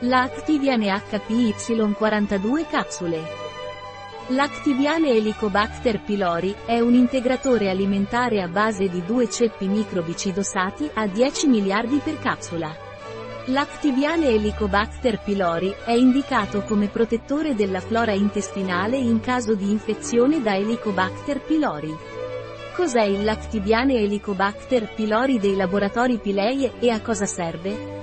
La Activiane HPY42 capsule. L'Activiane Helicobacter pylori è un integratore alimentare a base di due ceppi microbici dosati a 10 miliardi per capsula. L'Activiane Helicobacter pylori è indicato come protettore della flora intestinale in caso di infezione da Helicobacter pylori. Cos'è il Lactibiane Helicobacter pylori dei laboratori Pileie e a cosa serve?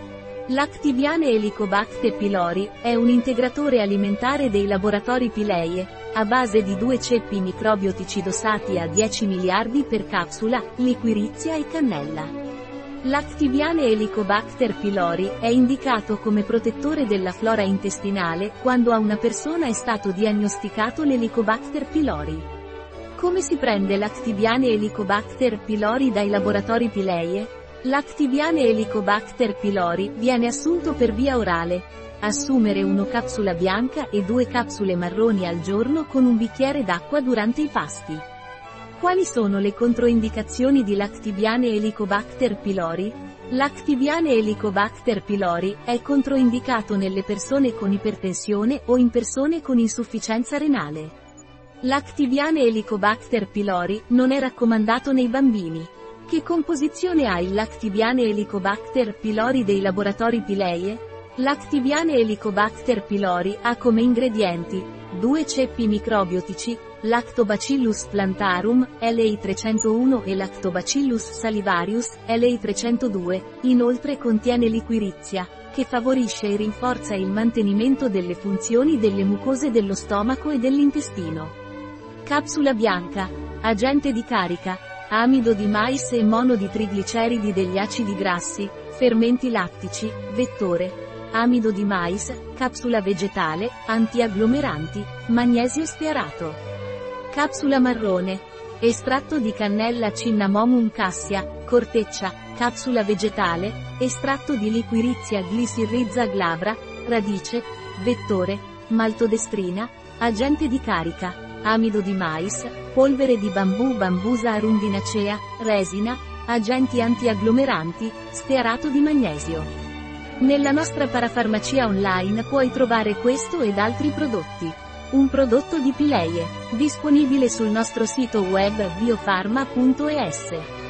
L'Actibiane Helicobacter pylori è un integratore alimentare dei laboratori Pileie, a base di due ceppi microbiotici dosati a 10 miliardi per capsula, liquirizia e cannella. L'Actibiane Helicobacter pylori è indicato come protettore della flora intestinale quando a una persona è stato diagnosticato l'Helicobacter pylori. Come si prende l'Actibiane Helicobacter pylori dai laboratori Pileie? L'Activiane Helicobacter pylori viene assunto per via orale. Assumere una capsula bianca e due capsule marroni al giorno con un bicchiere d'acqua durante i pasti. Quali sono le controindicazioni di Lactibiane Helicobacter pylori? L'Actibiane Helicobacter pylori è controindicato nelle persone con ipertensione o in persone con insufficienza renale. L'Actibiane Helicobacter pylori non è raccomandato nei bambini. Che composizione ha il Lactibiane Helicobacter pylori dei laboratori Pileie? Lactibiane Helicobacter pylori ha come ingredienti due ceppi microbiotici, Lactobacillus plantarum, LI301 e Lactobacillus salivarius, LI302, inoltre contiene liquirizia, che favorisce e rinforza il mantenimento delle funzioni delle mucose dello stomaco e dell'intestino. Capsula bianca, agente di carica, amido di mais e mono di trigliceridi degli acidi grassi, fermenti lattici, vettore, amido di mais, capsula vegetale, antiagglomeranti, magnesio stearato. Capsula marrone, estratto di cannella Cinnamomum cassia, corteccia, capsula vegetale, estratto di liquirizia glisirrizza glabra, radice, vettore, maltodestrina, agente di carica, amido di mais, polvere di bambù bambusa arundinacea, resina, agenti antiagglomeranti, stearato di magnesio. Nella nostra parafarmacia online puoi trovare questo ed altri prodotti. Un prodotto di Pileie, disponibile sul nostro sito web biofarma.es.